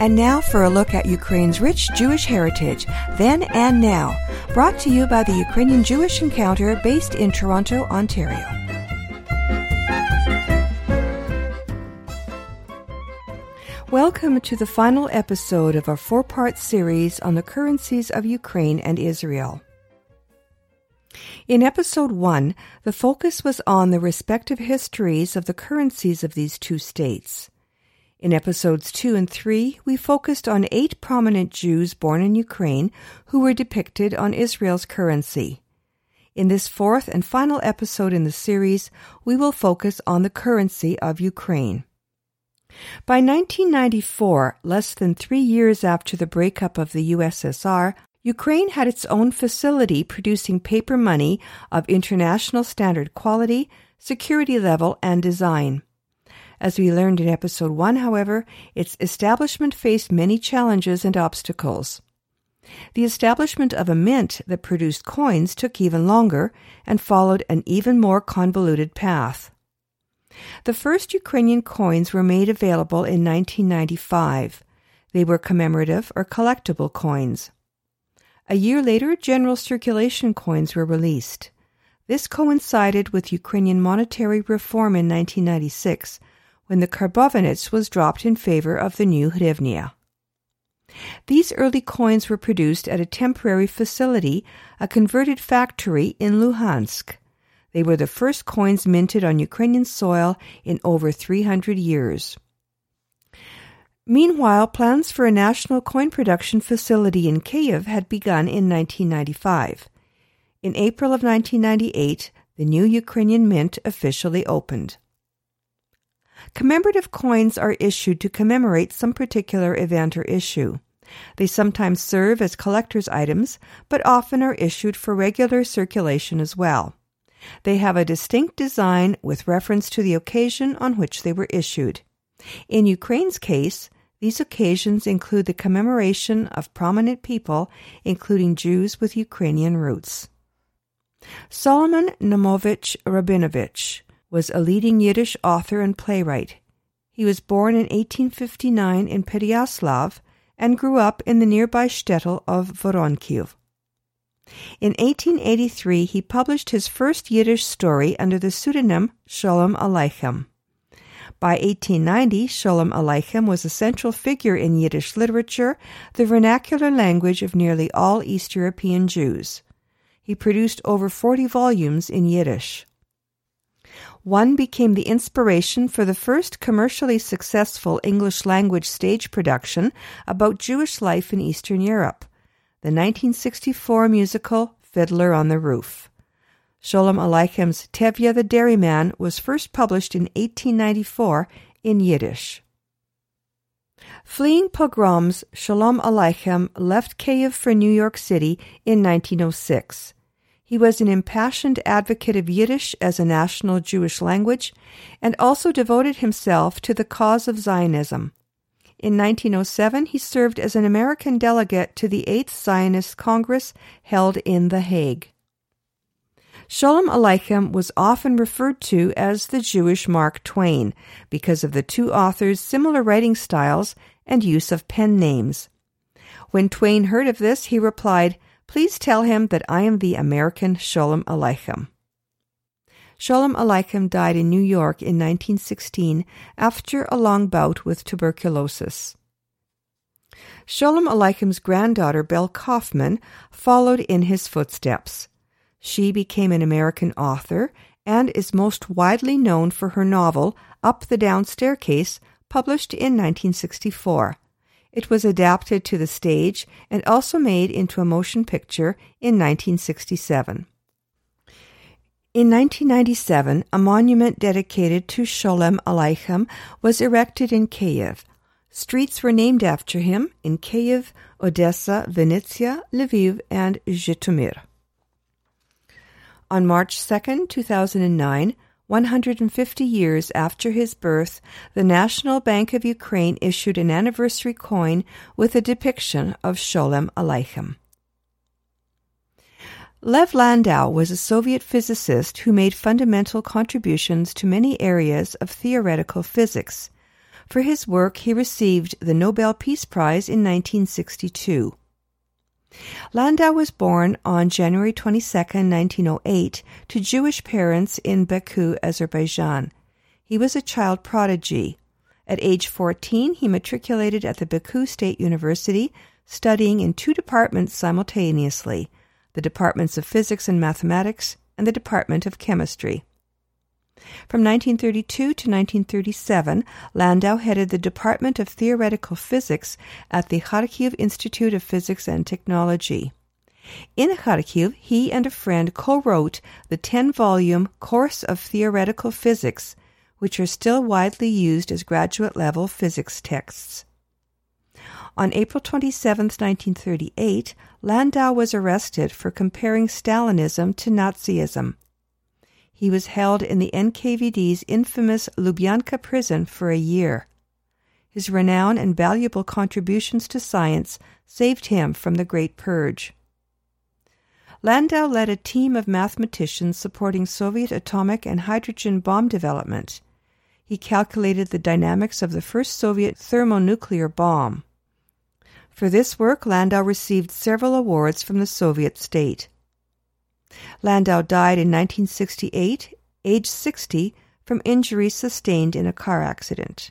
And now for a look at Ukraine's rich Jewish heritage, then and now, brought to you by the Ukrainian Jewish Encounter based in Toronto, Ontario. Welcome to the final episode of our four part series on the currencies of Ukraine and Israel. In episode 1, the focus was on the respective histories of the currencies of these two states. In episodes 2 and 3, we focused on eight prominent Jews born in Ukraine who were depicted on Israel's currency. In this fourth and final episode in the series, we will focus on the currency of Ukraine. By 1994, less than three years after the breakup of the USSR, Ukraine had its own facility producing paper money of international standard quality, security level, and design. As we learned in episode 1, however, its establishment faced many challenges and obstacles. The establishment of a mint that produced coins took even longer and followed an even more convoluted path. The first Ukrainian coins were made available in 1995. They were commemorative or collectible coins. A year later, general circulation coins were released. This coincided with Ukrainian monetary reform in 1996, when the karbovanets was dropped in favor of the new hryvnia. These early coins were produced at a temporary facility, a converted factory in Luhansk. They were the first coins minted on Ukrainian soil in over 300 years. Meanwhile, plans for a national coin production facility in Kiev had begun in 1995. In April of 1998, the new Ukrainian mint officially opened. Commemorative coins are issued to commemorate some particular event or issue. They sometimes serve as collector's items, but often are issued for regular circulation as well. They have a distinct design with reference to the occasion on which they were issued. In Ukraine's case, these occasions include the commemoration of prominent people, including Jews with Ukrainian roots. Solomon Naumovich Rabinovich was a leading Yiddish author and playwright. He was born in 1859 in Pereyaslav and grew up in the nearby shtetl of Voronkiv. In 1883, he published his first Yiddish story under the pseudonym Sholem Aleichem. By 1890, Sholem Aleichem was a central figure in Yiddish literature, the vernacular language of nearly all East European Jews. He produced over 40 volumes in Yiddish. One became the inspiration for the first commercially successful English language stage production about Jewish life in Eastern Europe, the 1964 musical Fiddler on the Roof. Sholem Aleichem's Tevye the Dairyman was first published in 1894 in Yiddish. Fleeing pogroms, Sholem Aleichem left Kiev for New York City in 1906. He was an impassioned advocate of Yiddish as a national Jewish language and also devoted himself to the cause of Zionism. In 1907, he served as an American delegate to the Eighth Zionist Congress held in The Hague. Sholem Aleichem was often referred to as the Jewish Mark Twain because of the two authors' similar writing styles and use of pen names. When Twain heard of this, he replied, Please tell him that I am the American Sholem Aleichem. Sholem Aleichem died in New York in 1916 after a long bout with tuberculosis. Sholem Aleichem's granddaughter, Bel Kaufman, followed in his footsteps. She became an American author and is most widely known for her novel Up the Down Staircase, published in 1964. It was adapted to the stage and also made into a motion picture in 1967. In 1997, a monument dedicated to Sholem Aleichem was erected in Kiev. Streets were named after him in Kiev, Odessa, Vinnytsia, Lviv, and Zhytomyr. On March 2, 2009, 150 years after his birth, the National Bank of Ukraine issued an anniversary coin with a depiction of Sholem Aleichem. Lev Landau was a Soviet physicist who made fundamental contributions to many areas of theoretical physics. For his work, he received the Nobel Peace Prize in 1962. Landau was born on January 22, 1908, to Jewish parents in Baku, Azerbaijan. He was a child prodigy. At age 14, he matriculated at the Baku State University, studying in two departments simultaneously the departments of physics and mathematics and the department of chemistry. From 1932 to 1937, Landau headed the Department of Theoretical Physics at the Kharkiv Institute of Physics and Technology. In Kharkiv, he and a friend co wrote the 10 volume Course of Theoretical Physics, which are still widely used as graduate level physics texts. On April 27, 1938, Landau was arrested for comparing Stalinism to Nazism. He was held in the NKVD's infamous Lubyanka prison for a year. His renown and valuable contributions to science saved him from the Great Purge. Landau led a team of mathematicians supporting Soviet atomic and hydrogen bomb development. He calculated the dynamics of the first Soviet thermonuclear bomb. For this work, Landau received several awards from the Soviet state. Landau died in 1968, aged 60, from injuries sustained in a car accident.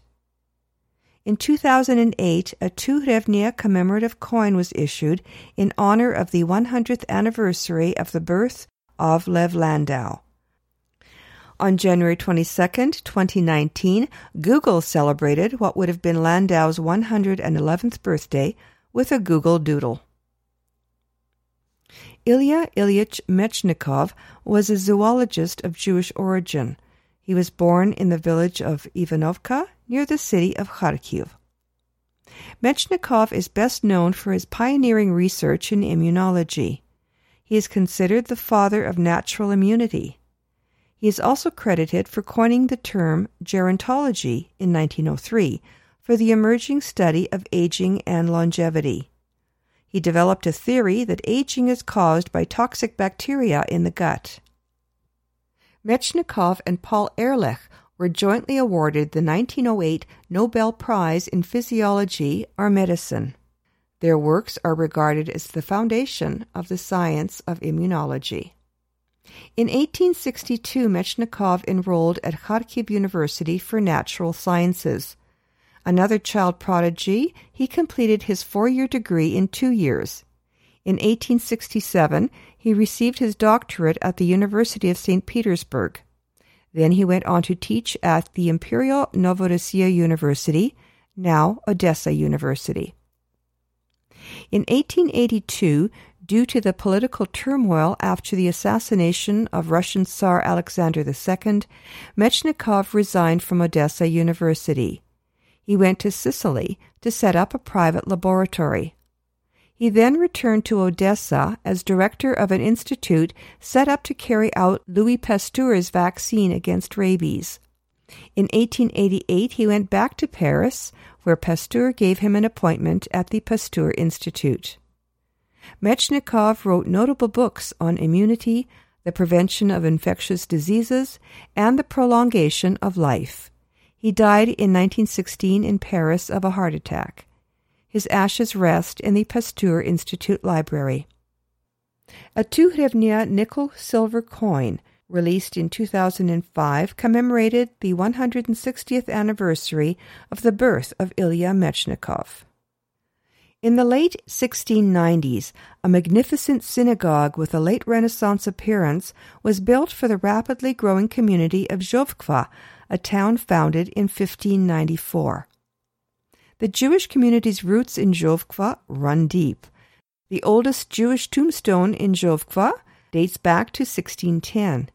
In 2008, a two hryvnia commemorative coin was issued in honor of the 100th anniversary of the birth of Lev Landau. On January 22, 2019, Google celebrated what would have been Landau's 111th birthday with a Google Doodle. Ilya Ilyich Mechnikov was a zoologist of Jewish origin. He was born in the village of Ivanovka near the city of Kharkiv. Mechnikov is best known for his pioneering research in immunology. He is considered the father of natural immunity. He is also credited for coining the term gerontology in 1903 for the emerging study of aging and longevity. He developed a theory that aging is caused by toxic bacteria in the gut. Mechnikov and Paul Ehrlich were jointly awarded the 1908 Nobel Prize in Physiology or Medicine. Their works are regarded as the foundation of the science of immunology. In 1862, Mechnikov enrolled at Kharkiv University for Natural Sciences. Another child prodigy, he completed his four year degree in two years. In 1867, he received his doctorate at the University of St. Petersburg. Then he went on to teach at the Imperial Novorossiya University, now Odessa University. In 1882, due to the political turmoil after the assassination of Russian Tsar Alexander II, Mechnikov resigned from Odessa University he went to Sicily to set up a private laboratory. He then returned to Odessa as director of an institute set up to carry out Louis Pasteur's vaccine against rabies. In 1888, he went back to Paris, where Pasteur gave him an appointment at the Pasteur Institute. Mechnikov wrote notable books on immunity, the prevention of infectious diseases, and the prolongation of life. He died in 1916 in Paris of a heart attack. His ashes rest in the Pasteur Institute Library. A two hryvnia nickel silver coin, released in 2005, commemorated the 160th anniversary of the birth of Ilya Mechnikov. In the late 1690s, a magnificent synagogue with a late Renaissance appearance was built for the rapidly growing community of Zhovkva, a town founded in 1594. The Jewish community's roots in Zhovkva run deep. The oldest Jewish tombstone in Zhovkva dates back to 1610.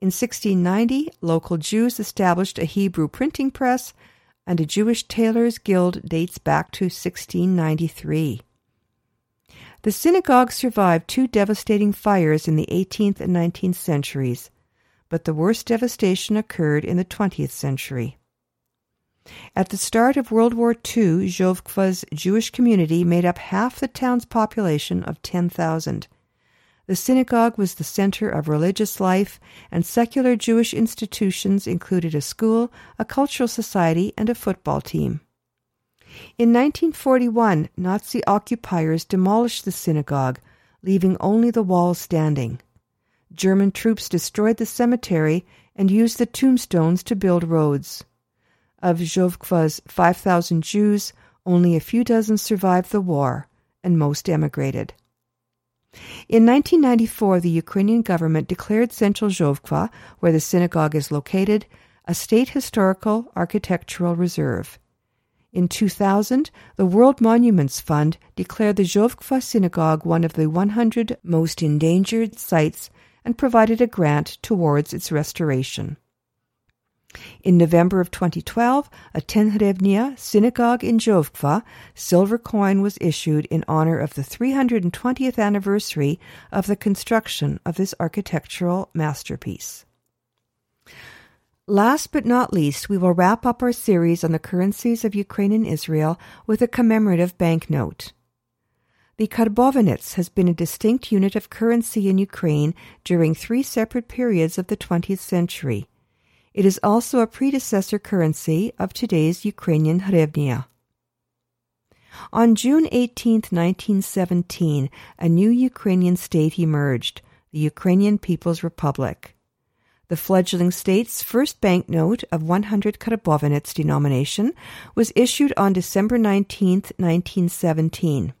In 1690, local Jews established a Hebrew printing press, and a Jewish tailors' guild dates back to 1693. The synagogue survived two devastating fires in the 18th and 19th centuries but the worst devastation occurred in the 20th century. At the start of World War II, Zhovkva's Jewish community made up half the town's population of 10,000. the synagogue was the center of religious life, and secular Jewish institutions included a school, a cultural society, and a football team. In 1941, Nazi occupiers demolished the synagogue, leaving only the walls standing. German troops destroyed the cemetery and used the tombstones to build roads. Of Zhovkva's 5,000 Jews, only a few dozen survived the war, and most emigrated. In 1994, the Ukrainian government declared Central Zhovkva, where the synagogue is located, a state historical architectural reserve. In 2000, the World Monuments Fund declared the Zhovkva Synagogue one of the 100 most endangered sites and provided a grant towards its restoration. In November of 2012, a 10 hryvnia synagogue in Zhovkva silver coin was issued in honor of the 320th anniversary of the construction of this architectural masterpiece. Last but not least, we will wrap up our series on the currencies of Ukraine and Israel with a commemorative banknote. The karbovanets has been a distinct unit of currency in Ukraine during three separate periods of the 20th century. It is also a predecessor currency of today's Ukrainian hryvnia. On June 18, 1917, a new Ukrainian state emerged, the Ukrainian People's Republic. The fledgling state's first banknote of 100 karbovanets denomination was issued on December 19, 1917.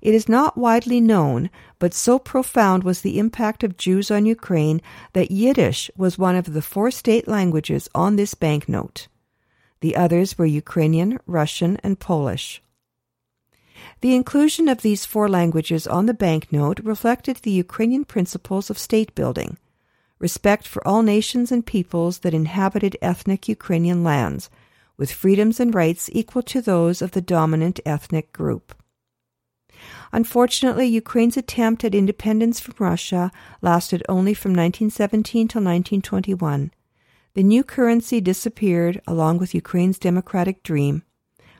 It is not widely known, but so profound was the impact of Jews on Ukraine that Yiddish was one of the four state languages on this banknote. The others were Ukrainian, Russian, and Polish. The inclusion of these four languages on the banknote reflected the Ukrainian principles of state building respect for all nations and peoples that inhabited ethnic Ukrainian lands, with freedoms and rights equal to those of the dominant ethnic group. Unfortunately, Ukraine's attempt at independence from Russia lasted only from 1917 till 1921. The new currency disappeared along with Ukraine's democratic dream,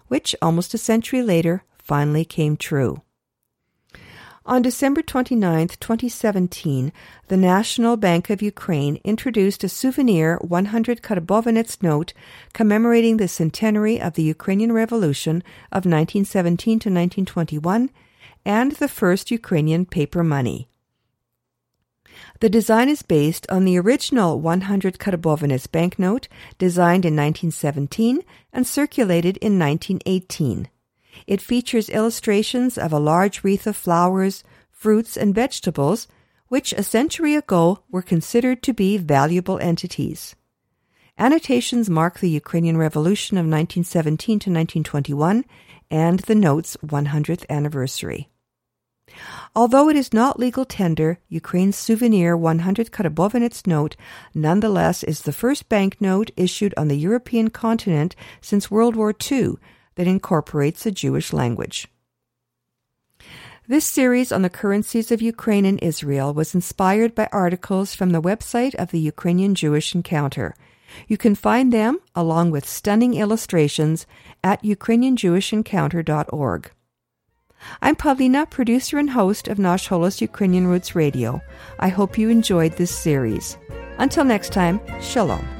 which almost a century later finally came true. On December 29, 2017, the National Bank of Ukraine introduced a souvenir 100 karbovanets note commemorating the centenary of the Ukrainian Revolution of 1917 to 1921 and the first Ukrainian paper money. The design is based on the original 100 karbovanets banknote designed in 1917 and circulated in 1918. It features illustrations of a large wreath of flowers, fruits, and vegetables, which a century ago were considered to be valuable entities. Annotations mark the Ukrainian Revolution of 1917 to 1921 and the note's 100th anniversary. Although it is not legal tender, Ukraine's souvenir 100 karbovanets note nonetheless is the first banknote issued on the European continent since World War II that incorporates a Jewish language. This series on the currencies of Ukraine and Israel was inspired by articles from the website of the Ukrainian Jewish Encounter. You can find them, along with stunning illustrations, at ukrainianjewishencounter.org. I'm Pavlina, producer and host of Nash Holos Ukrainian Roots Radio. I hope you enjoyed this series. Until next time, Shalom.